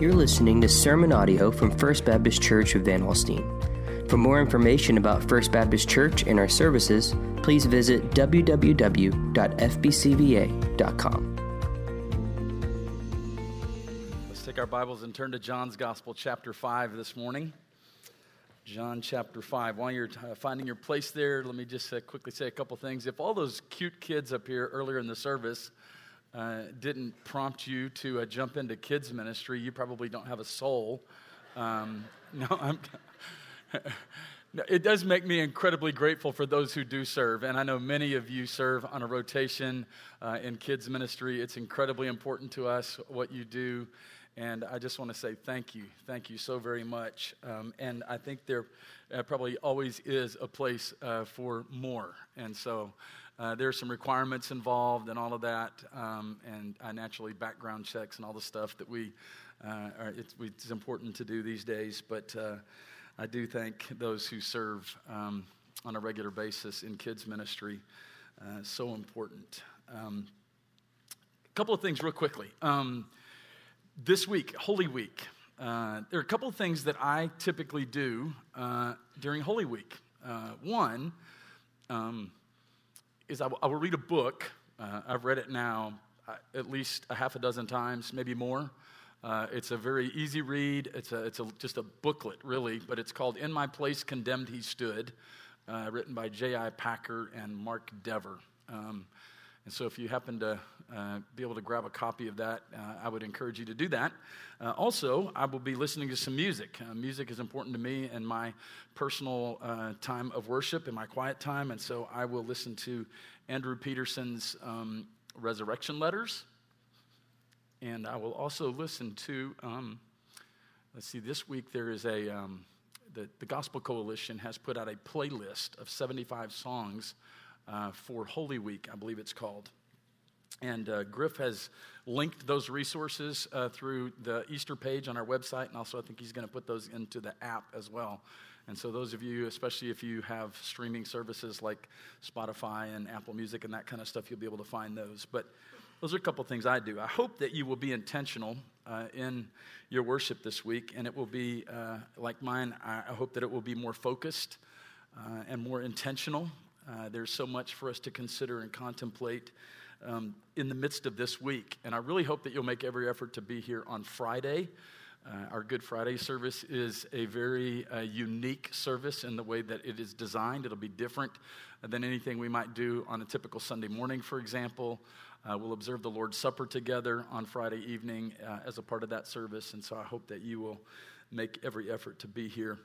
You're listening to sermon audio from First Baptist Church of Van Alstyne. For more information about First Baptist Church and our services, please visit www.fbcva.com. Let's take our Bibles and turn to John's Gospel, chapter 5, this morning. John chapter 5. While you're uh, finding your place there, let me just uh, quickly say a couple things. If all those cute kids up here earlier in the service uh, didn't prompt you to uh, jump into kids ministry, you probably don't have a soul. Um, no, I'm. it does make me incredibly grateful for those who do serve, and I know many of you serve on a rotation uh, in kids ministry. It's incredibly important to us what you do, and I just want to say thank you, thank you so very much. Um, and I think there uh, probably always is a place uh, for more, and so. Uh, are some requirements involved and all of that, um, and uh, naturally background checks and all the stuff that we uh, are, it's, it's, important to do these days. But uh, I do thank those who serve um, on a regular basis in kids ministry. Uh, so important. Um, a couple of things, real quickly. Um, this week, Holy Week, uh, there are a couple of things that I typically do during Holy Week. one. Um, is I will, read a book. Uh, I've read it now uh, at least a half a dozen times, maybe more. Uh, it's a very easy read. It's, a, it's a, just a booklet, really, but it's called In My Place Condemned He Stood, uh, written by J.I. Packer and Mark Dever. Um, and so, if you happen to uh, be able to grab a copy of that, uh, I would encourage you to do that. Uh, also, I will be listening to some music. Uh, music is important to me in my personal uh, time of worship, in my quiet time, and so I will listen to Andrew Peterson's um, Resurrection Letters. And I will also listen to, um, let's see, this week there is a, um, the, the Gospel Coalition has put out a playlist of 75 songs uh, for Holy Week, I believe it's called. And uh, Griff has linked those resources uh, through the Easter page on our website, and also I think he's going to put those into the app as well. And so, those of you, especially if you have streaming services like Spotify and Apple Music and that kind of stuff, you'll be able to find those. But those are a couple things I do. I hope that you will be intentional uh, in your worship this week, and it will be uh, like mine. I hope that it will be more focused uh, and more intentional uh, there's so much for us to consider and contemplate um, in the midst of this week. And I really hope that you'll make every effort to be here on Friday. Uh, our Good Friday service is a very uh, unique service in the way that it is designed. It'll be different than anything we might do on a typical Sunday morning, for example. Uh, we'll observe the Lord's Supper together on Friday evening uh, as a part of that service. And so I hope that you will make every effort to be here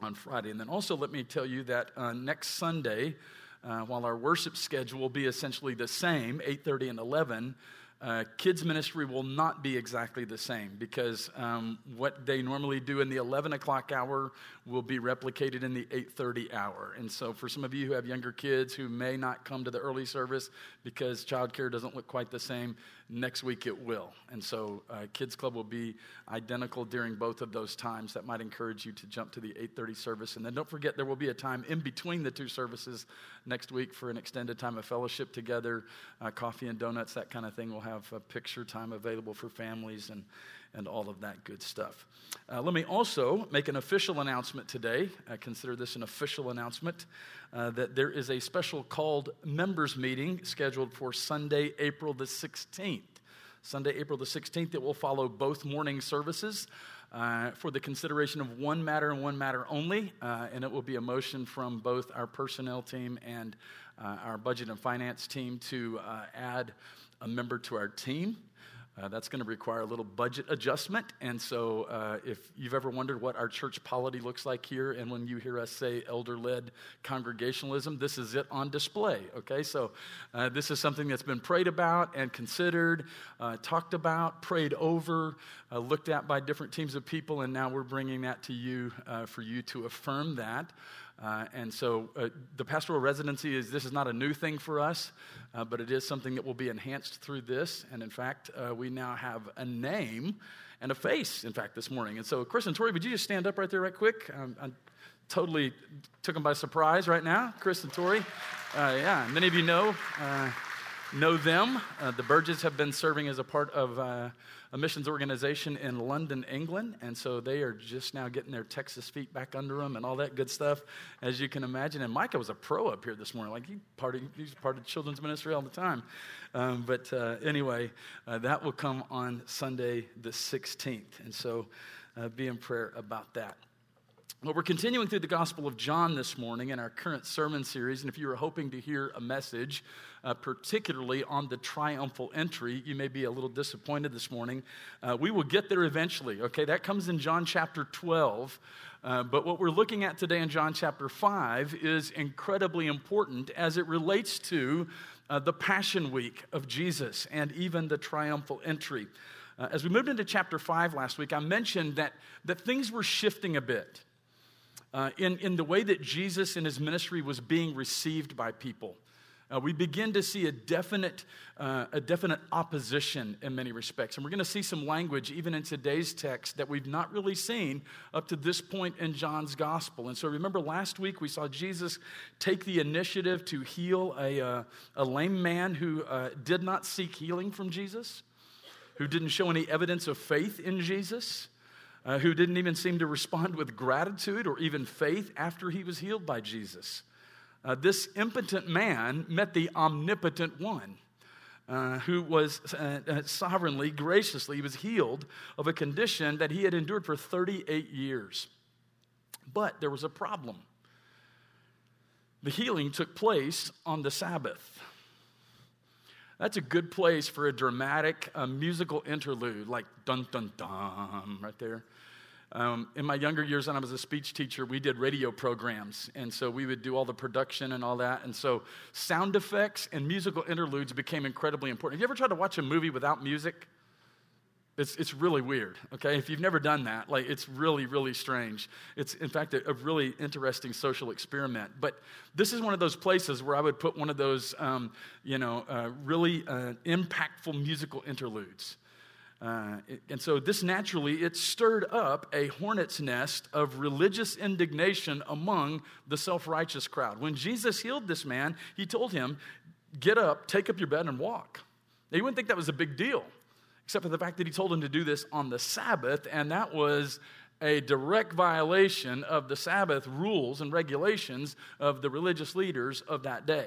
on Friday. And then also, let me tell you that uh, next Sunday, uh, while our worship schedule will be essentially the same, 8:30 and 11, uh, kids ministry will not be exactly the same because um, what they normally do in the 11 o'clock hour will be replicated in the 8.30 hour and so for some of you who have younger kids who may not come to the early service because childcare doesn't look quite the same next week it will. And so uh, kids club will be identical during both of those times. That might encourage you to jump to the 8.30 service. And then don't forget there will be a time in between the two services next week for an extended time of fellowship together. Uh, coffee and donuts that kind of thing we'll have a picture time available for families and, and all of that good stuff. Uh, let me also make an official announcement today. I consider this an official announcement uh, that there is a special called members meeting scheduled for sunday april the 16th Sunday, April the 16th. It will follow both morning services. Uh, for the consideration of one matter and one matter only, uh, and it will be a motion from both our personnel team and uh, our budget and finance team to uh, add a member to our team. Uh, that's going to require a little budget adjustment. And so, uh, if you've ever wondered what our church polity looks like here, and when you hear us say elder led congregationalism, this is it on display. Okay, so uh, this is something that's been prayed about and considered, uh, talked about, prayed over, uh, looked at by different teams of people, and now we're bringing that to you for you to affirm that. Uh, and so uh, the pastoral residency is this is not a new thing for us, uh, but it is something that will be enhanced through this. And in fact, uh, we now have a name and a face, in fact, this morning. And so, Chris and Tori, would you just stand up right there, right quick? Um, I totally took them by surprise right now, Chris and Tori. Uh, yeah, many of you know. Uh, know them. The Burges have been serving as a part of a missions organization in London, England, and so they are just now getting their Texas feet back under them and all that good stuff, as you can imagine. And Micah was a pro up here this morning, like he part of, he's part of children's ministry all the time. Um, but uh, anyway, uh, that will come on Sunday the 16th, and so uh, be in prayer about that. Well, we're continuing through the Gospel of John this morning in our current sermon series. And if you were hoping to hear a message, uh, particularly on the triumphal entry, you may be a little disappointed this morning. Uh, we will get there eventually, okay? That comes in John chapter 12. Uh, but what we're looking at today in John chapter 5 is incredibly important as it relates to uh, the Passion Week of Jesus and even the triumphal entry. Uh, as we moved into chapter 5 last week, I mentioned that, that things were shifting a bit uh, in, in the way that Jesus and his ministry was being received by people. Uh, we begin to see a definite, uh, a definite opposition in many respects. And we're going to see some language, even in today's text, that we've not really seen up to this point in John's gospel. And so remember, last week we saw Jesus take the initiative to heal a, uh, a lame man who uh, did not seek healing from Jesus, who didn't show any evidence of faith in Jesus uh, who didn't even seem to respond with gratitude or even faith after he was healed by Jesus. Uh, this impotent man met the omnipotent one. Uh, who was uh, uh, sovereignly, graciously, he was healed of a condition that he had endured for 38 years. But there was a problem. The healing took place on the Sabbath. That's a good place for a dramatic uh, musical interlude, like dun dun dun, right there. Um, in my younger years, when I was a speech teacher, we did radio programs. And so we would do all the production and all that. And so sound effects and musical interludes became incredibly important. Have you ever tried to watch a movie without music? It's, it's really weird, okay? If you've never done that, like it's really, really strange. It's, in fact, a, a really interesting social experiment. But this is one of those places where I would put one of those, um, you know, uh, really uh, impactful musical interludes. Uh, and so this naturally it stirred up a hornet's nest of religious indignation among the self-righteous crowd when jesus healed this man he told him get up take up your bed and walk now, you wouldn't think that was a big deal except for the fact that he told him to do this on the Sabbath, and that was a direct violation of the Sabbath rules and regulations of the religious leaders of that day.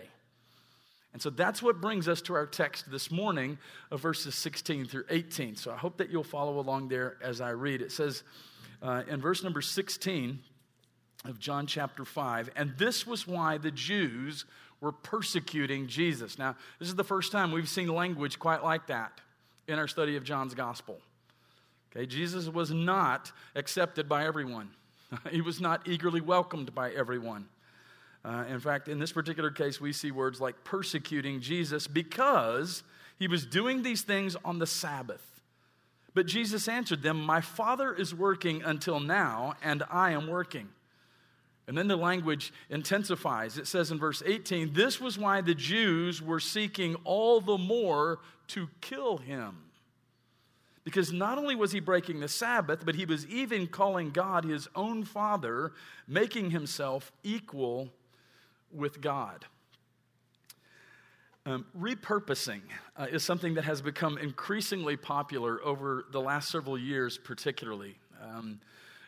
And so that's what brings us to our text this morning of verses 16 through 18. So I hope that you'll follow along there as I read. It says uh, in verse number 16 of John chapter 5, and this was why the Jews were persecuting Jesus. Now, this is the first time we've seen language quite like that in our study of John's gospel. Okay, Jesus was not accepted by everyone. he was not eagerly welcomed by everyone. Uh, in fact, in this particular case, we see words like persecuting Jesus because he was doing these things on the Sabbath. But Jesus answered them, My Father is working until now, and I am working. And then the language intensifies. It says in verse 18, This was why the Jews were seeking all the more to kill him. Because not only was he breaking the Sabbath, but he was even calling God his own Father, making himself equal with God. Um, repurposing uh, is something that has become increasingly popular over the last several years, particularly. Um,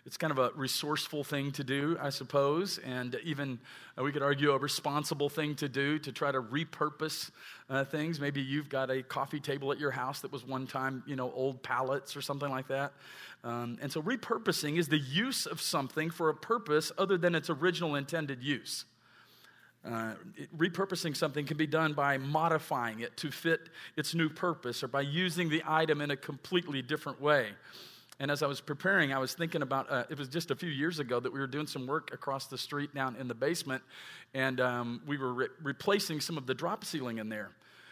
it's kind of a resourceful thing to do, I suppose, and even uh, we could argue a responsible thing to do to try to repurpose uh, things. Maybe you've got a coffee table at your house that was one time, you know, old pallets or something like that. Um, and so repurposing is the use of something for a purpose other than its original intended use. Uh, it, repurposing something can be done by modifying it to fit its new purpose or by using the item in a completely different way. And as I was preparing, I was thinking about uh, it was just a few years ago that we were doing some work across the street down in the basement, and um, we were re- replacing some of the drop ceiling in there.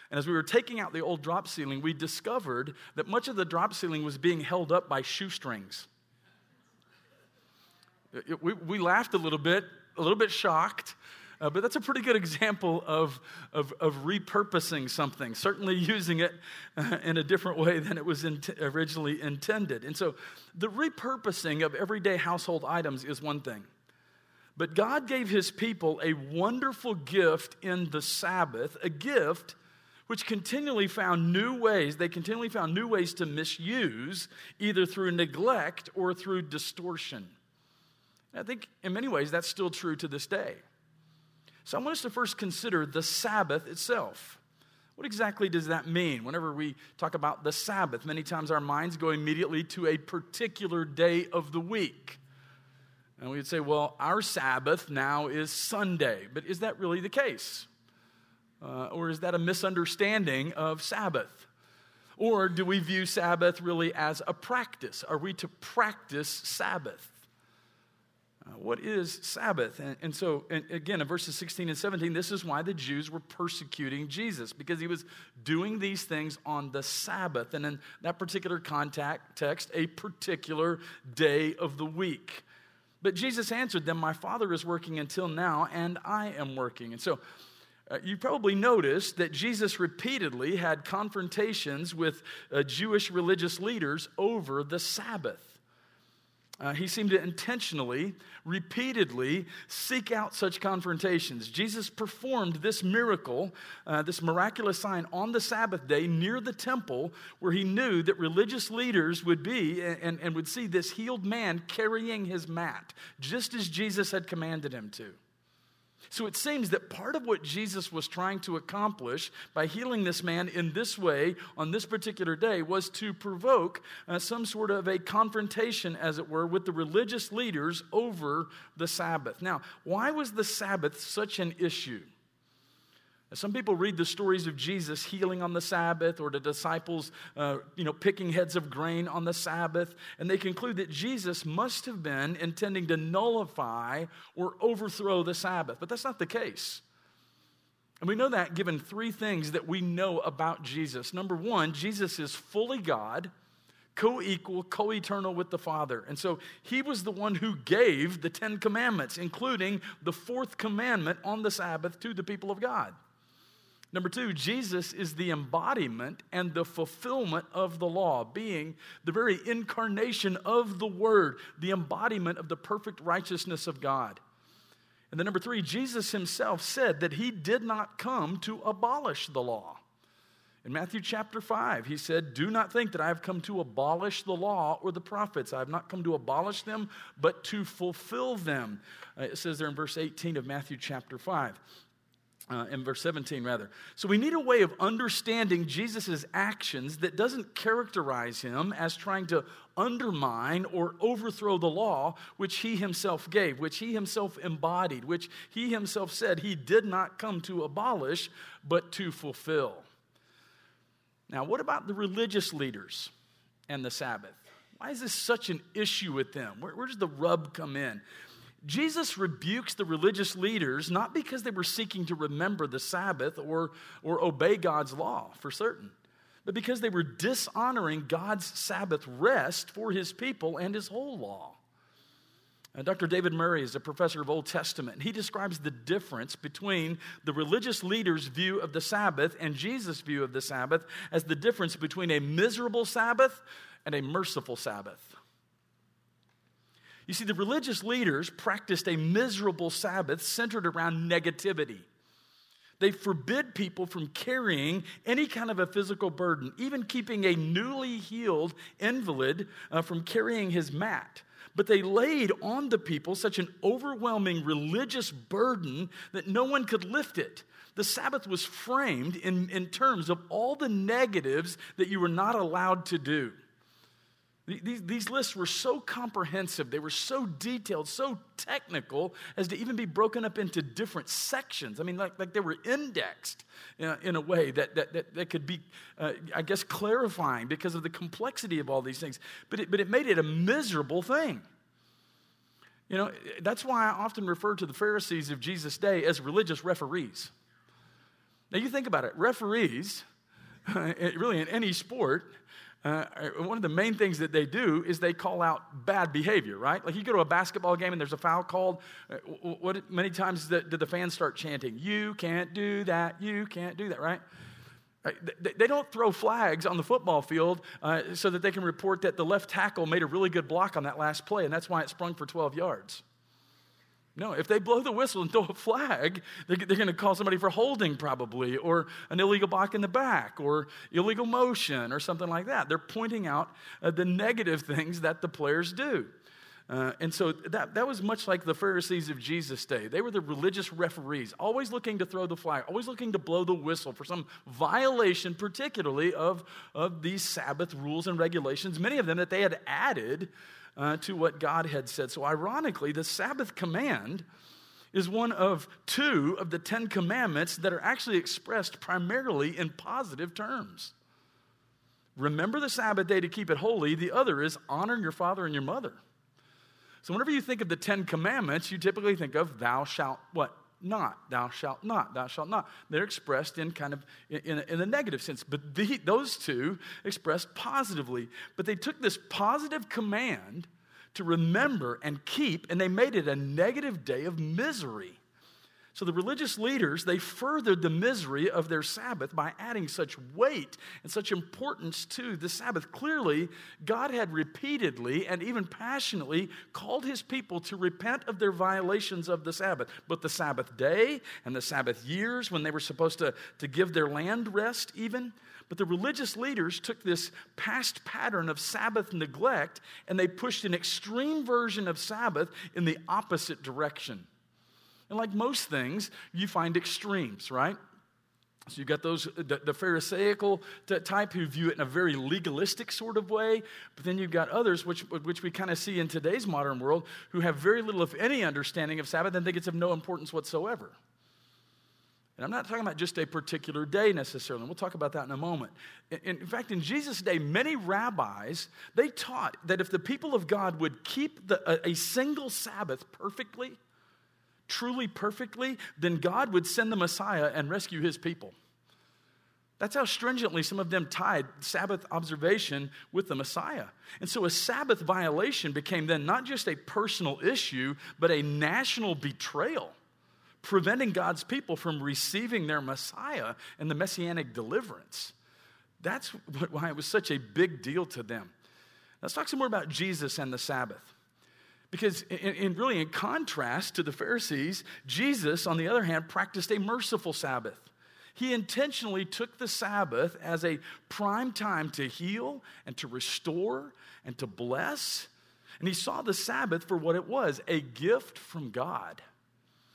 And as we were taking out the old drop ceiling, we discovered that much of the drop ceiling was being held up by shoestrings. It, we, we laughed a little bit, a little bit shocked. Uh, but that's a pretty good example of, of, of repurposing something, certainly using it uh, in a different way than it was in originally intended. And so the repurposing of everyday household items is one thing. But God gave his people a wonderful gift in the Sabbath, a gift which continually found new ways, they continually found new ways to misuse, either through neglect or through distortion. And I think in many ways that's still true to this day. So I want us to first consider the Sabbath itself. What exactly does that mean? Whenever we talk about the Sabbath, many times our minds go immediately to a particular day of the week. And we would say, well, our Sabbath now is Sunday. But is that really the case? Uh, or is that a misunderstanding of Sabbath? Or do we view Sabbath really as a practice? Are we to practice Sabbath? Uh, what is Sabbath? And, and so, and again, in verses 16 and 17, this is why the Jews were persecuting Jesus, because he was doing these things on the Sabbath. And in that particular context, a particular day of the week. But Jesus answered them, My Father is working until now, and I am working. And so, uh, you probably noticed that Jesus repeatedly had confrontations with uh, Jewish religious leaders over the Sabbath. Uh, he seemed to intentionally, repeatedly seek out such confrontations. Jesus performed this miracle, uh, this miraculous sign on the Sabbath day near the temple where he knew that religious leaders would be and, and would see this healed man carrying his mat, just as Jesus had commanded him to. So it seems that part of what Jesus was trying to accomplish by healing this man in this way on this particular day was to provoke uh, some sort of a confrontation, as it were, with the religious leaders over the Sabbath. Now, why was the Sabbath such an issue? Some people read the stories of Jesus healing on the Sabbath or the disciples, uh, you know, picking heads of grain on the Sabbath, and they conclude that Jesus must have been intending to nullify or overthrow the Sabbath. But that's not the case. And we know that given three things that we know about Jesus. Number one, Jesus is fully God, co equal, co eternal with the Father. And so he was the one who gave the Ten Commandments, including the fourth commandment on the Sabbath to the people of God. Number two, Jesus is the embodiment and the fulfillment of the law, being the very incarnation of the Word, the embodiment of the perfect righteousness of God. And then number three, Jesus himself said that he did not come to abolish the law. In Matthew chapter 5, he said, Do not think that I have come to abolish the law or the prophets. I have not come to abolish them, but to fulfill them. Uh, it says there in verse 18 of Matthew chapter 5 uh, in verse 17 rather. So we need a way of understanding jesus' actions that doesn't characterize him as trying to undermine or overthrow the law which he himself gave which he himself embodied which he himself said he did not come to abolish but to fulfill. Now what about the religious leaders and the sabbath? Why is this such an issue with them? Where, where does the rub come in Jesus rebukes the religious leaders not because they were seeking to remember the Sabbath or, or obey God's law for certain, but because they were dishonoring God's Sabbath rest for his people and his whole law. Dr. David Murray is a professor of Old Testament. He describes the difference between the religious leaders' view of the Sabbath and Jesus' view of the Sabbath as the difference between a miserable Sabbath and a merciful Sabbath. You see, the religious leaders practiced a miserable Sabbath centered around negativity. They forbid people from carrying any kind of a physical burden, even keeping a newly healed invalid uh, from carrying his mat. But they laid on the people such an overwhelming religious burden that no one could lift it. The Sabbath was framed in, in terms of all the negatives that you were not allowed to do. These, these lists were so comprehensive, they were so detailed, so technical, as to even be broken up into different sections. I mean, like, like they were indexed uh, in a way that, that, that, that could be, uh, I guess, clarifying because of the complexity of all these things. But it, but it made it a miserable thing. You know, that's why I often refer to the Pharisees of Jesus' day as religious referees. Now, you think about it referees, really in any sport, uh, one of the main things that they do is they call out bad behavior, right? Like you go to a basketball game and there's a foul called. Uh, what many times did the fans start chanting, "You can't do that, you can't do that," right? Uh, they don't throw flags on the football field uh, so that they can report that the left tackle made a really good block on that last play, and that's why it sprung for 12 yards. No, if they blow the whistle and throw a flag, they're, they're going to call somebody for holding, probably, or an illegal block in the back, or illegal motion, or something like that. They're pointing out uh, the negative things that the players do. Uh, and so that, that was much like the Pharisees of Jesus' day. They were the religious referees, always looking to throw the flag, always looking to blow the whistle for some violation, particularly of, of these Sabbath rules and regulations, many of them that they had added uh, to what God had said. So, ironically, the Sabbath command is one of two of the Ten Commandments that are actually expressed primarily in positive terms. Remember the Sabbath day to keep it holy. The other is honor your father and your mother. So whenever you think of the Ten Commandments, you typically think of thou shalt what? Not. Thou shalt not. Thou shalt not. They're expressed in kind of in, in, a, negative sense. But the, those two expressed positively. But they took this positive command to remember and keep, and they made it a negative day of misery. So the religious leaders, they furthered the misery of their Sabbath by adding such weight and such importance to the Sabbath. Clearly, God had repeatedly and even passionately called his people to repent of their violations of the Sabbath. But the Sabbath day and the Sabbath years, when they were supposed to, to give their land rest, even, but the religious leaders took this past pattern of Sabbath neglect and they pushed an extreme version of Sabbath in the opposite direction. And like most things, you find extremes, right? So you've got those, the, the, Pharisaical type who view it in a very legalistic sort of way, but then you've got others, which, which we kind of see in today's modern world, who have very little, if any, understanding of Sabbath and think it's of no importance whatsoever. And I'm not talking about just a particular day necessarily. We'll talk about that in a moment. In, in fact, in Jesus' day, many rabbis, they taught that if the people of God would keep the, a, a single Sabbath perfectly, truly perfectly, then God would send the Messiah and rescue his people. That's how stringently some of them tied Sabbath observation with the Messiah. And so a Sabbath violation became then not just a personal issue, but a national betrayal, preventing God's people from receiving their Messiah and the messianic deliverance. That's why it was such a big deal to them. Let's talk some more about Jesus and the Sabbath. Because, in, in, really, in contrast to the Pharisees, Jesus, on the other hand, practiced a merciful Sabbath. He intentionally took the Sabbath as a prime time to heal and to restore and to bless. And he saw the Sabbath for what it was a gift from God.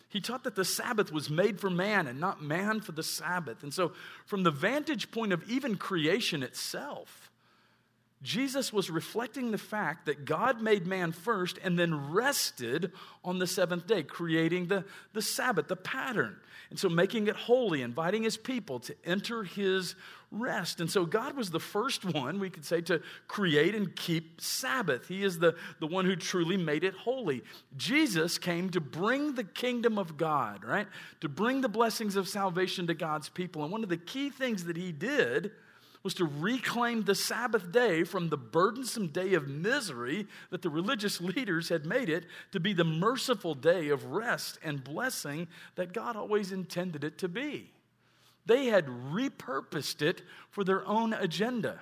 He taught that the Sabbath was made for man and not man for the Sabbath. And so, from the vantage point of even creation itself, Jesus was reflecting the fact that God made man first and then rested on the seventh day, creating the, the Sabbath, the pattern. And so making it holy, inviting his people to enter his rest. And so God was the first one, we could say, to create and keep Sabbath. He is the, the one who truly made it holy. Jesus came to bring the kingdom of God, right? To bring the blessings of salvation to God's people. And one of the key things that he did was to reclaim the Sabbath day from the burdensome day of misery that the religious leaders had made it to be the merciful day of rest and blessing that God always intended it to be. They had repurposed it for their own agenda.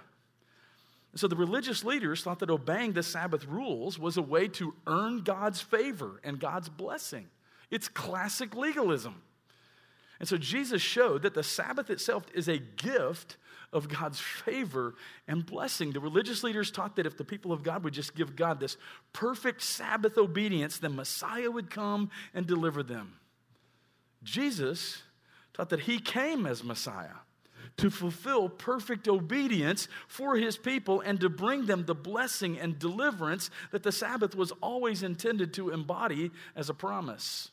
So the religious leaders thought that obeying the Sabbath rules was a way to earn God's favor and God's blessing. It's classic legalism. And so Jesus showed that the Sabbath itself is a gift of God's favor and blessing. The religious leaders taught that if the people of God would just give God this perfect Sabbath obedience, then Messiah would come and deliver them. Jesus taught that he came as Messiah to fulfill perfect obedience for his people and to bring them the blessing and deliverance that the Sabbath was always intended to embody as a promise.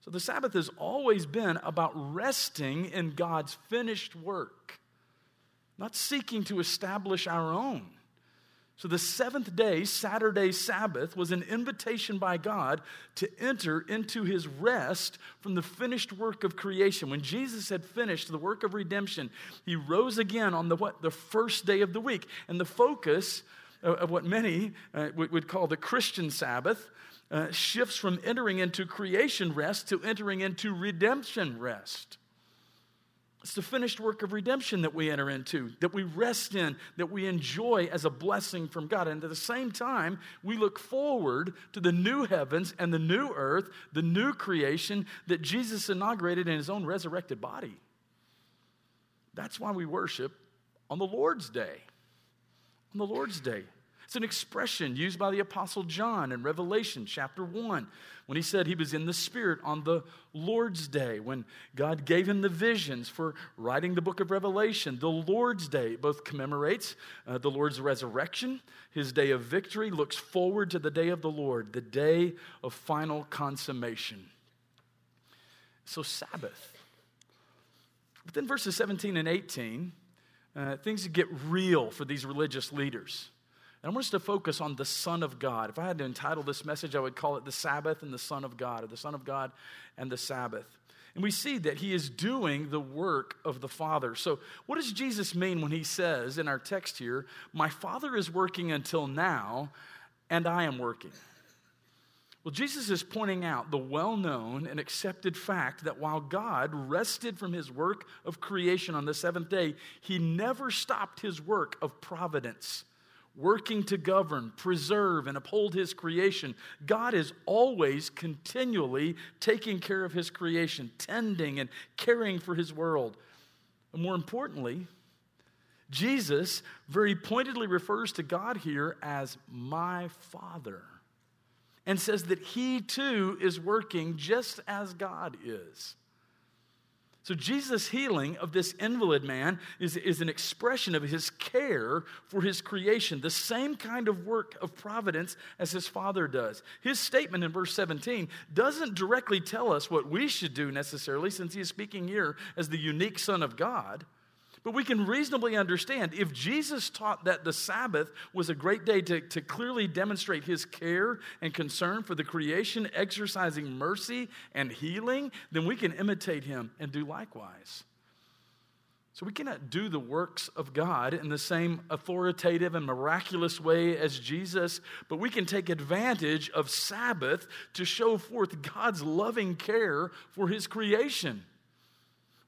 So the Sabbath has always been about resting in God's finished work not seeking to establish our own. So, the seventh day, Saturday Sabbath, was an invitation by God to enter into his rest from the finished work of creation. When Jesus had finished the work of redemption, he rose again on the, what, the first day of the week. And the focus of what many uh, would call the Christian Sabbath uh, shifts from entering into creation rest to entering into redemption rest. It's the finished work of redemption that we enter into, that we rest in, that we enjoy as a blessing from God. And at the same time, we look forward to the new heavens and the new earth, the new creation that Jesus inaugurated in his own resurrected body. That's why we worship on the Lord's Day. On the Lord's Day. It's an expression used by the Apostle John in Revelation chapter 1 when he said he was in the Spirit on the Lord's Day, when God gave him the visions for writing the book of Revelation. The Lord's Day both commemorates uh, the Lord's resurrection, his day of victory, looks forward to the day of the Lord, the day of final consummation. So, Sabbath. But then verses 17 and 18, uh, things get real for these religious leaders. And I want us to focus on the Son of God. If I had to entitle this message, I would call it The Sabbath and the Son of God, or The Son of God and the Sabbath. And we see that he is doing the work of the Father. So, what does Jesus mean when he says in our text here, My Father is working until now, and I am working? Well, Jesus is pointing out the well known and accepted fact that while God rested from his work of creation on the seventh day, he never stopped his work of providence working to govern, preserve, and uphold His creation. God is always continually taking care of His creation, tending and caring for His world. And more importantly, Jesus very pointedly refers to God here as my Father and says that He too is working just as God is. So, Jesus' healing of this invalid man is, is an expression of his care for his creation, the same kind of work of providence as his father does. His statement in verse 17 doesn't directly tell us what we should do necessarily, since he is speaking here as the unique Son of God. But we can reasonably understand if Jesus taught that the Sabbath was a great day to, to clearly demonstrate his care and concern for the creation, exercising mercy and healing, then we can imitate him and do likewise. So we cannot do the works of God in the same authoritative and miraculous way as Jesus, but we can take advantage of Sabbath to show forth God's loving care for his creation.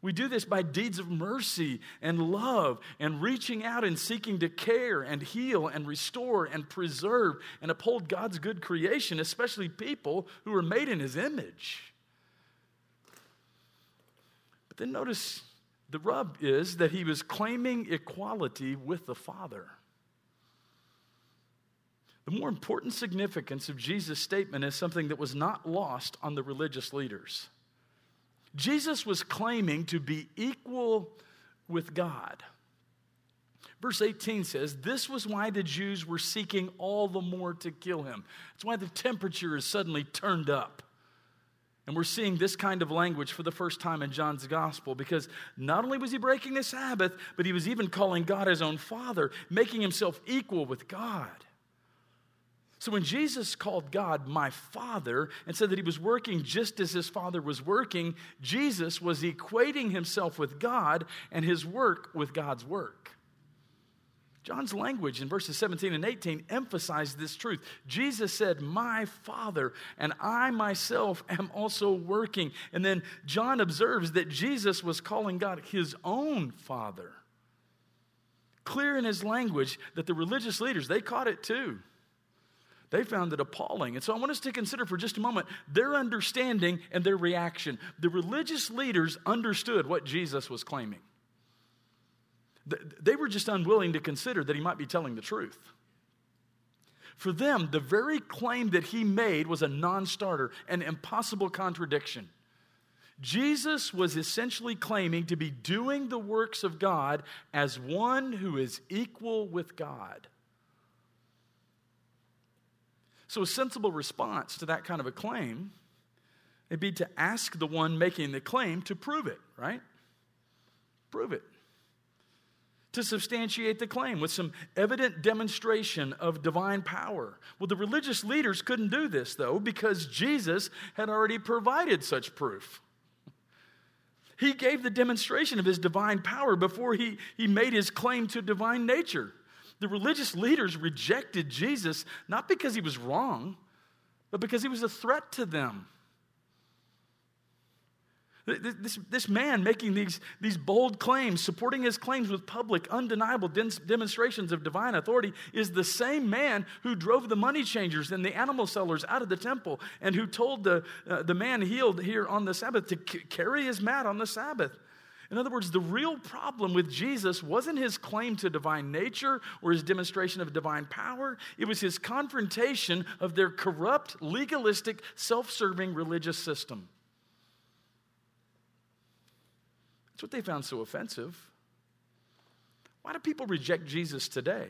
We do this by deeds of mercy and love and reaching out and seeking to care and heal and restore and preserve and uphold God's good creation, especially people who are made in His image. But then notice the rub is that he was claiming equality with the Father. The more important significance of Jesus' statement is something that was not lost on the religious leaders. Jesus was claiming to be equal with God. Verse 18 says, This was why the Jews were seeking all the more to kill him. It's why the temperature is suddenly turned up. And we're seeing this kind of language for the first time in John's gospel because not only was he breaking the Sabbath, but he was even calling God his own father, making himself equal with God. So when Jesus called God my Father and said that he was working just as his Father was working, Jesus was equating himself with God and his work with God's work. John's language in verses 17 and 18 emphasized this truth. Jesus said, My Father, and I myself am also working. And then John observes that Jesus was calling God his own Father. Clear in his language that the religious leaders, they caught it too. They found it appalling. And so I want us to consider for just a moment their understanding and their reaction. The religious leaders understood what Jesus was claiming, they were just unwilling to consider that he might be telling the truth. For them, the very claim that he made was a non starter, an impossible contradiction. Jesus was essentially claiming to be doing the works of God as one who is equal with God. So, a sensible response to that kind of a claim would be to ask the one making the claim to prove it, right? Prove it. To substantiate the claim with some evident demonstration of divine power. Well, the religious leaders couldn't do this, though, because Jesus had already provided such proof. He gave the demonstration of his divine power before he, he made his claim to divine nature. The religious leaders rejected Jesus not because he was wrong, but because he was a threat to them. This, this man making these, these bold claims, supporting his claims with public, undeniable demonstrations of divine authority, is the same man who drove the money changers and the animal sellers out of the temple and who told the, uh, the man healed here on the Sabbath to c- carry his mat on the Sabbath. In other words, the real problem with Jesus wasn't his claim to divine nature or his demonstration of divine power. It was his confrontation of their corrupt, legalistic, self serving religious system. That's what they found so offensive. Why do people reject Jesus today?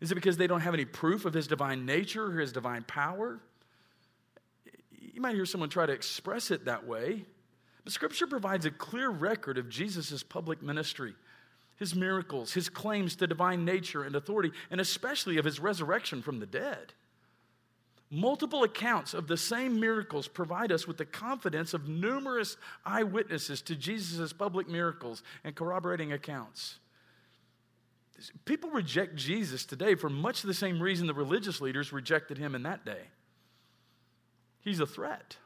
Is it because they don't have any proof of his divine nature or his divine power? You might hear someone try to express it that way. Scripture provides a clear record of Jesus' public ministry, his miracles, his claims to divine nature and authority, and especially of his resurrection from the dead. Multiple accounts of the same miracles provide us with the confidence of numerous eyewitnesses to Jesus' public miracles and corroborating accounts. People reject Jesus today for much the same reason the religious leaders rejected him in that day. He's a threat.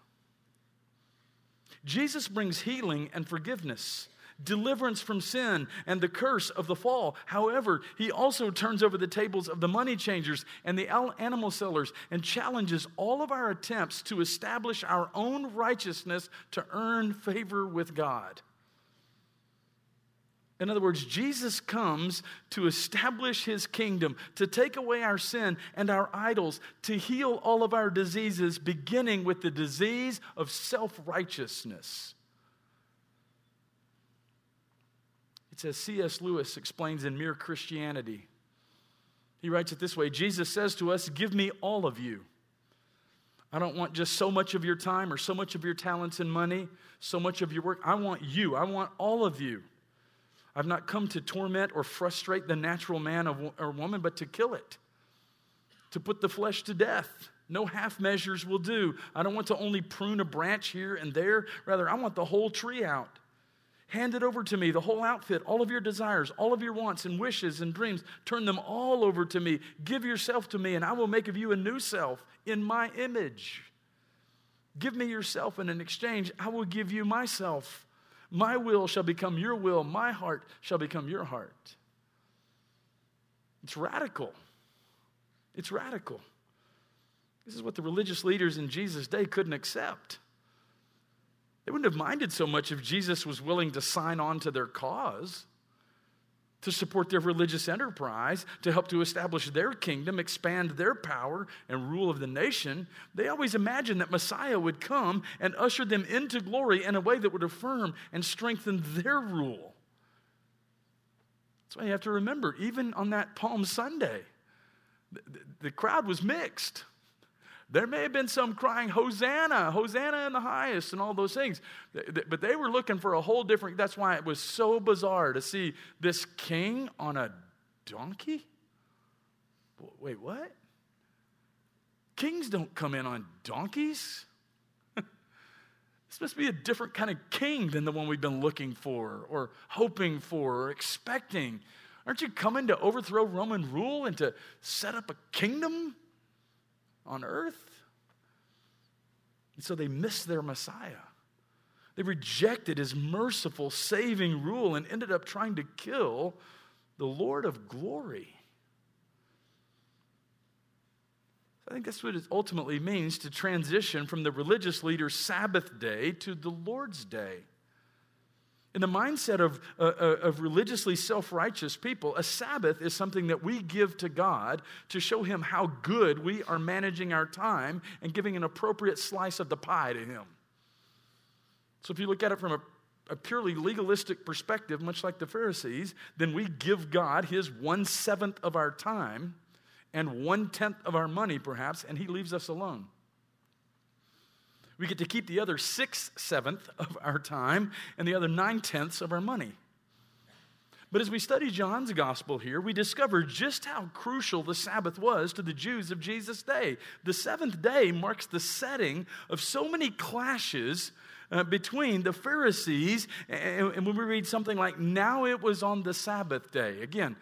Jesus brings healing and forgiveness deliverance from sin and the curse of the fall. However, he also turns over the tables of the money changers and the animal sellers and challenges all of our attempts to establish our own righteousness to earn favor with God. In other words, Jesus comes to establish his kingdom, to take away our sin and our idols, to heal all of our diseases, beginning with the disease of self righteousness. It's as C.S. Lewis explains in Mere Christianity. He writes it this way Jesus says to us, Give me all of you. I don't want just so much of your time or so much of your talents and money, so much of your work. I want you. I want all of you. I've not come to torment or frustrate the natural man or woman, but to kill it, to put the flesh to death. No half measures will do. I don't want to only prune a branch here and there. Rather, I want the whole tree out. Hand it over to me, the whole outfit, all of your desires, all of your wants and wishes and dreams. Turn them all over to me. Give yourself to me, and I will make of you a new self in my image. Give me yourself, and in exchange, I will give you myself. My will shall become your will, my heart shall become your heart. It's radical. It's radical. This is what the religious leaders in Jesus' day couldn't accept. They wouldn't have minded so much if Jesus was willing to sign on to their cause, to support their religious enterprise, to help to establish their kingdom, expand their power and rule of the nation. They always imagined that Messiah would come and usher them into glory in a way that would affirm and strengthen their rule. That's why you have to remember, even on that Palm Sunday, the, crowd was mixed. There may have been some crying, Hosanna, Hosanna in the highest, and all those things. But they were looking for a whole different, that's why it was so bizarre to see this king on a donkey. Wait, what? Kings don't come in on donkeys. this must be a different kind of king than the one we've been looking for, or hoping for, or expecting. Aren't you coming to overthrow Roman rule and to set up a kingdom? On earth. And so they missed their Messiah. They rejected his merciful, saving rule and ended up trying to kill the Lord of glory. I think that's what it ultimately means to transition from the religious leader's Sabbath day to the Lord's day. In the mindset of, uh, uh, of religiously self righteous people, a Sabbath is something that we give to God to show Him how good we are managing our time and giving an appropriate slice of the pie to Him. So if you look at it from a, a purely legalistic perspective, much like the Pharisees, then we give God His one seventh of our time and one tenth of our money, perhaps, and He leaves us alone. We get to keep the other six seventh of our time and the other nine tenths of our money. But as we study John's gospel here, we discover just how crucial the Sabbath was to the Jews of Jesus' day. The seventh day marks the setting of so many clashes uh, between the Pharisees, and, and when we read something like, Now it was on the Sabbath day. Again,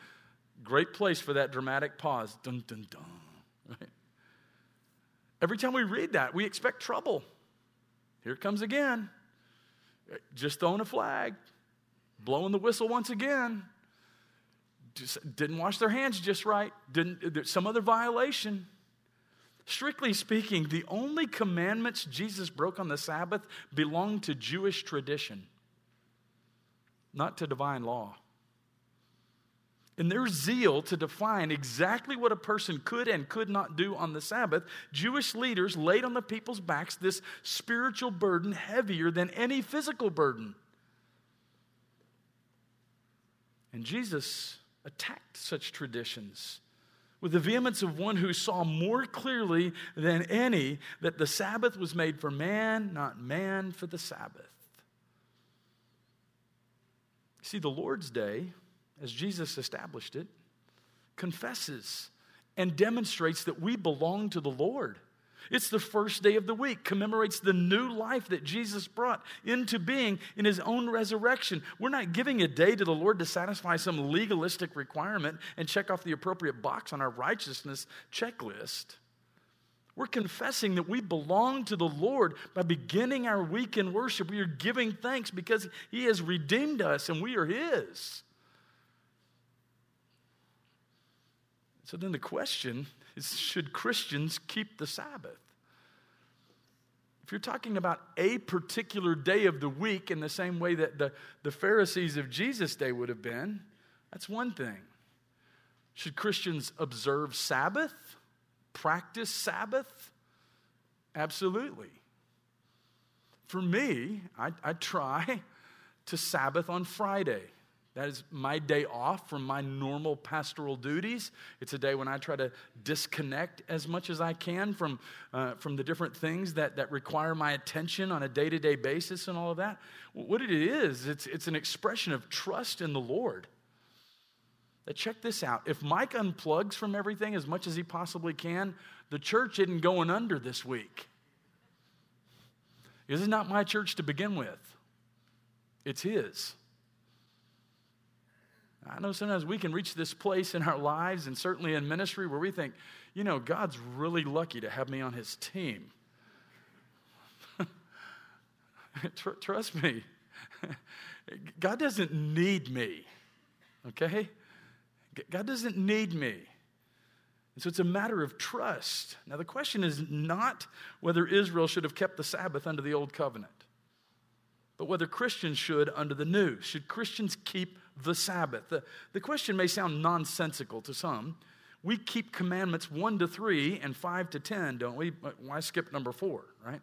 great place for that dramatic pause. Dun, dun, dun. Right? Every time we read that, we expect trouble. Here comes again. Just throwing a flag, blowing the whistle once again. Just didn't wash their hands just right. Didn't some other violation. Strictly speaking, the only commandments Jesus broke on the Sabbath belong to Jewish tradition, not to divine law. In their zeal to define exactly what a person could and could not do on the Sabbath, Jewish leaders laid on the people's backs this spiritual burden heavier than any physical burden. And Jesus attacked such traditions with the vehemence of one who saw more clearly than any that the Sabbath was made for man, not man for the Sabbath. See, the Lord's Day, as Jesus established it, confesses and demonstrates that we belong to the Lord. It's the first day of the week, commemorates the new life that Jesus brought into being in his own resurrection. We're not giving a day to the Lord to satisfy some legalistic requirement and check off the appropriate box on our righteousness checklist. We're confessing that we belong to the Lord by beginning our week in worship. We are giving thanks because He has redeemed us and we are His. So then the question is should Christians keep the Sabbath? If you're talking about a particular day of the week in the same way that the, the Pharisees of Jesus' day would have been, that's one thing. Should Christians observe Sabbath? Practice Sabbath? Absolutely. For me, I, I try to Sabbath on Friday. That is my day off from my normal pastoral duties. It's a day when I try to disconnect as much as I can from, uh, from the different things that, that require my attention on a day to day basis and all of that. What it is, it's, it's an expression of trust in the Lord. Now check this out. If Mike unplugs from everything as much as he possibly can, the church isn't going under this week. This is not my church to begin with, it's his. I know sometimes we can reach this place in our lives and certainly in ministry where we think, you know, God's really lucky to have me on his team. Trust me, God doesn't need me, okay? God doesn't need me. And so it's a matter of trust. Now, the question is not whether Israel should have kept the Sabbath under the old covenant, but whether Christians should under the new. Should Christians keep the Sabbath. The, the question may sound nonsensical to some. We keep commandments 1 to 3 and 5 to 10, don't we? Why skip number 4, right?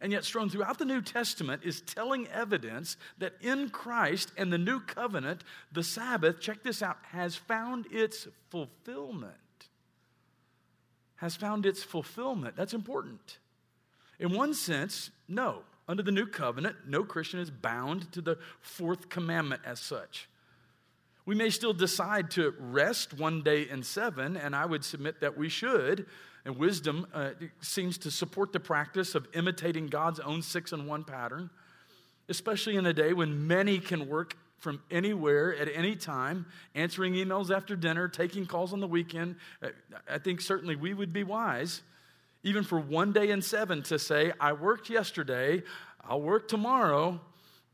And yet, strewn throughout the New Testament is telling evidence that in Christ and the new covenant, the Sabbath, check this out, has found its fulfillment. Has found its fulfillment. That's important. In one sense, no, under the new covenant, no Christian is bound to the fourth commandment as such. We may still decide to rest one day in seven, and I would submit that we should. And wisdom uh, seems to support the practice of imitating God's own six and one pattern, especially in a day when many can work from anywhere at any time, answering emails after dinner, taking calls on the weekend. Uh, I think certainly we would be wise even for one day in seven, to say, I worked yesterday, I'll work tomorrow,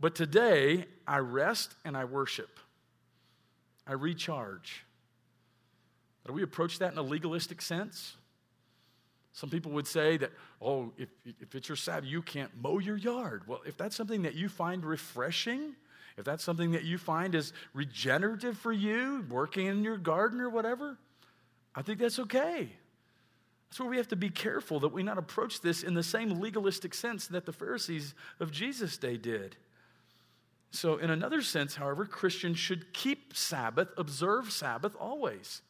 but today I rest and I worship. I recharge. Do we approach that in a legalistic sense? Some people would say that, oh, if, if it's your Sabbath, you can't mow your yard. Well, if that's something that you find refreshing, if that's something that you find is regenerative for you, working in your garden or whatever, I think that's okay. That's where we have to be careful that we not approach this in the same legalistic sense that the Pharisees of Jesus' day did. So, in another sense, however, Christians should keep Sabbath, observe Sabbath always.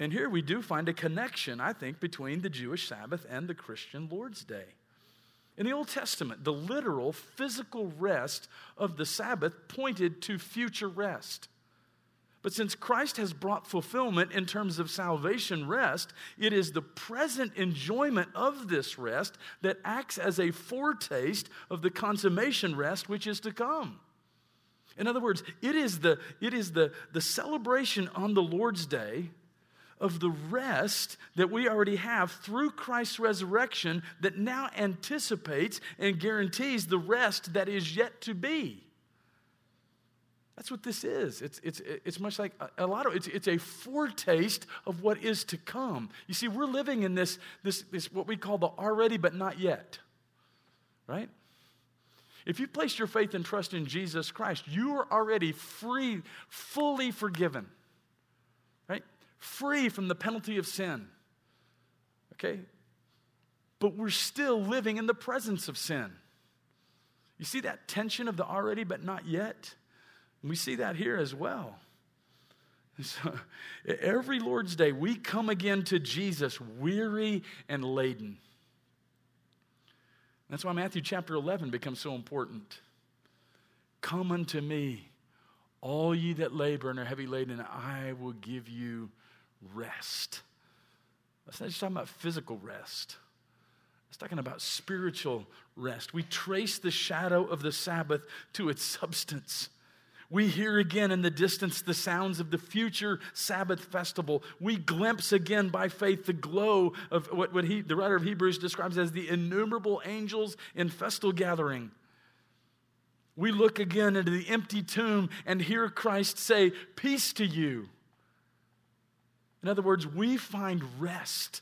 And here we do find a connection, I think, between the Jewish Sabbath and the Christian Lord's Day. In the Old Testament, the literal physical rest of the Sabbath pointed to future rest. But since Christ has brought fulfillment in terms of salvation rest, it is the present enjoyment of this rest that acts as a foretaste of the consummation rest which is to come. In other words, it is the, it is the, the celebration on the Lord's day of the rest that we already have through Christ's resurrection that now anticipates and guarantees the rest that is yet to be. That's what this is. It's, it's, it's much like a, lot of it's, it's a foretaste of what is to come. You see, we're living in this, this, this what we call the already but not yet, right? If you place your faith and trust in Jesus Christ, you are already free, fully forgiven, right? Free from the penalty of sin, okay? But we're still living in the presence of sin. You see that tension of the already but not yet? We see that here as well. So, every Lord's Day, we come again to Jesus weary and laden. That's why Matthew chapter 11 becomes so important. Come unto me, all ye that labor and are heavy laden, and I will give you rest. That's not just talking about physical rest. It's talking about spiritual rest. We trace the shadow of the Sabbath to its substance. We hear again in the distance the sounds of the future Sabbath festival. We glimpse again by faith the glow of what, what he, the writer of Hebrews describes as the innumerable angels in festal gathering. We look again into the empty tomb and hear Christ say, Peace to you. In other words, we find rest,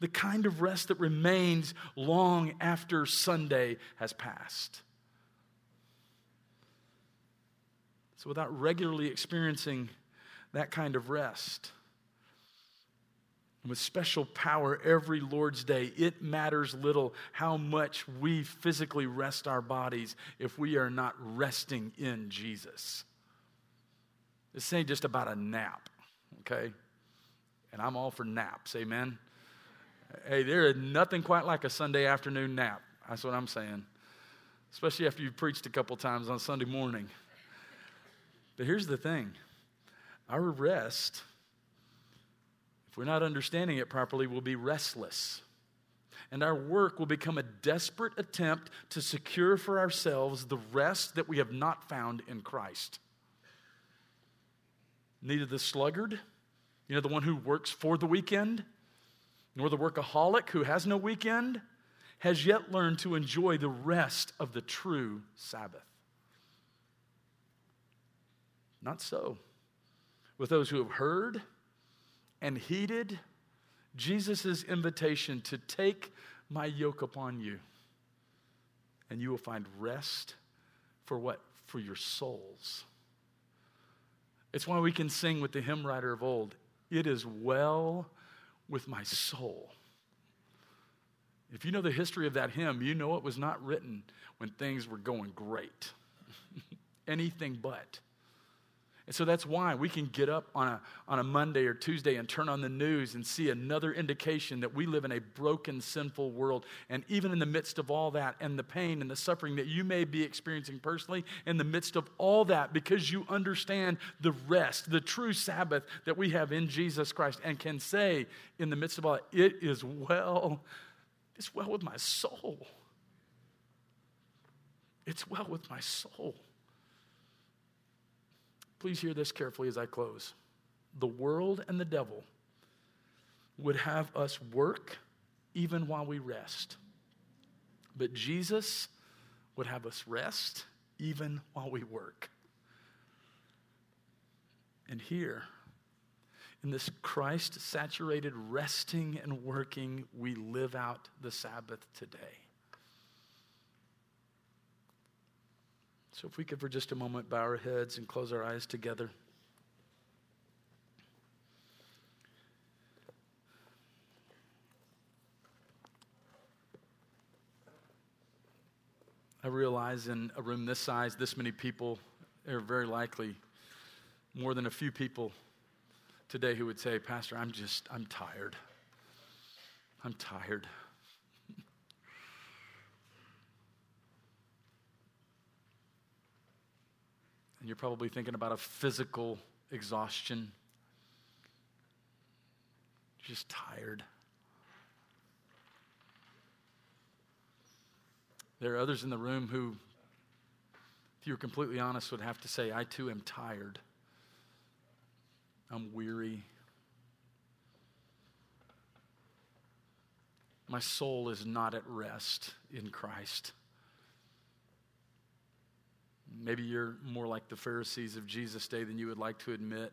the kind of rest that remains long after Sunday has passed. So, without regularly experiencing that kind of rest, with special power every Lord's Day, it matters little how much we physically rest our bodies if we are not resting in Jesus. This ain't just about a nap, okay? And I'm all for naps, amen? Hey, there is nothing quite like a Sunday afternoon nap. That's what I'm saying. Especially after you've preached a couple times on Sunday morning. But here's the thing our rest, if we're not understanding it properly, will be restless. And our work will become a desperate attempt to secure for ourselves the rest that we have not found in Christ. Neither the sluggard, you know, the one who works for the weekend, nor the workaholic who has no weekend, has yet learned to enjoy the rest of the true Sabbath. Not so. With those who have heard and heeded Jesus' invitation to take my yoke upon you, and you will find rest for what? For your souls. It's why we can sing with the hymn writer of old It is well with my soul. If you know the history of that hymn, you know it was not written when things were going great. Anything but. And so that's why we can get up on a, on a Monday or Tuesday and turn on the news and see another indication that we live in a broken, sinful world. And even in the midst of all that and the pain and the suffering that you may be experiencing personally, in the midst of all that, because you understand the rest, the true Sabbath that we have in Jesus Christ, and can say in the midst of all that, it is well, it's well with my soul. It's well with my soul. Please hear this carefully as I close. The world and the devil would have us work even while we rest. But Jesus would have us rest even while we work. And here, in this Christ saturated resting and working, we live out the Sabbath today. So, if we could for just a moment bow our heads and close our eyes together. I realize in a room this size, this many people, there are very likely more than a few people today who would say, Pastor, I'm just, I'm tired. I'm tired. And you're probably thinking about a physical exhaustion. You're just tired. There are others in the room who, if you were completely honest, would have to say, I too am tired. I'm weary. My soul is not at rest in Christ. Maybe you're more like the Pharisees of Jesus' day than you would like to admit.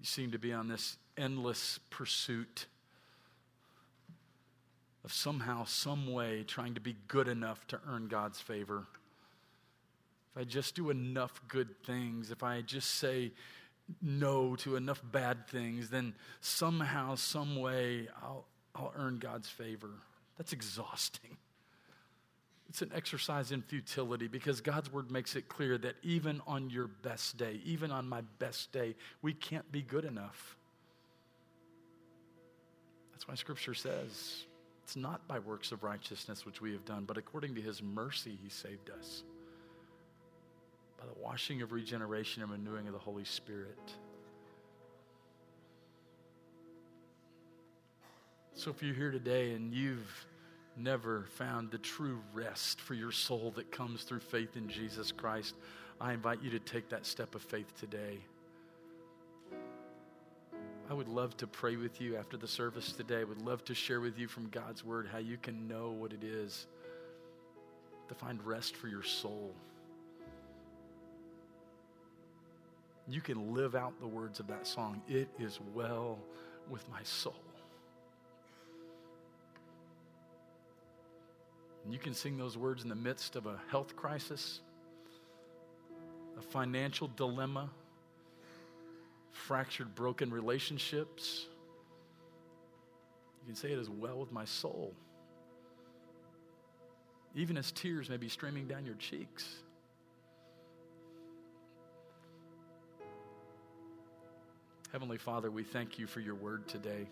You seem to be on this endless pursuit of somehow, some way trying to be good enough to earn God's favor. If I just do enough good things, if I just say no to enough bad things, then somehow, some way, I'll, I'll earn God's favor. That's exhausting. It's an exercise in futility because God's word makes it clear that even on your best day, even on my best day, we can't be good enough. That's why scripture says it's not by works of righteousness which we have done, but according to his mercy, he saved us by the washing of regeneration and renewing of the Holy Spirit. So if you're here today and you've never found the true rest for your soul that comes through faith in Jesus Christ, I invite you to take that step of faith today. I would love to pray with you after the service today. I would love to share with you from God's Word how you can know what it is to find rest for your soul. You can live out the words of that song. It is well with my soul. And you can sing those words in the midst of a health crisis, a financial dilemma, fractured, broken relationships. You can say it as well with my soul. Even as tears may be streaming down your cheeks. Heavenly Father, we thank you for your word today.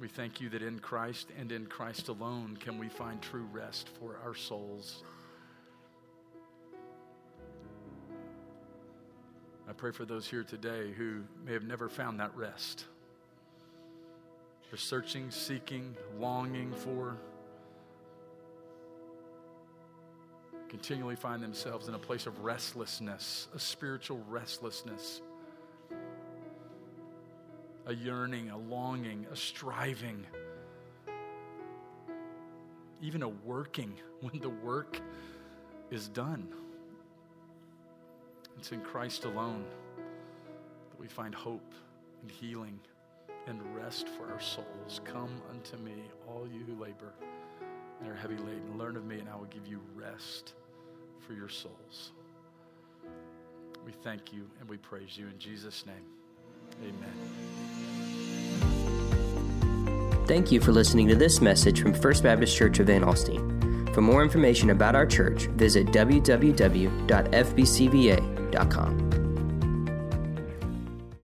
We thank you that in Christ and in Christ alone can we find true rest for our souls. I pray for those here today who may have never found that rest. They're searching, seeking, longing for, continually find themselves in a place of restlessness, a spiritual restlessness a yearning, a longing, a striving, even a working when the work is done. It's in Christ alone that we find hope and healing and rest for our souls. Come unto me, all you who labor and are heavy laden. Learn of me, and I will give you rest for your souls. We thank you and we praise you in Jesus' name. Amen. Thank you for listening to this message from First Baptist Church of Van Alstyne. For more information about our church, visit www.fbcva.com.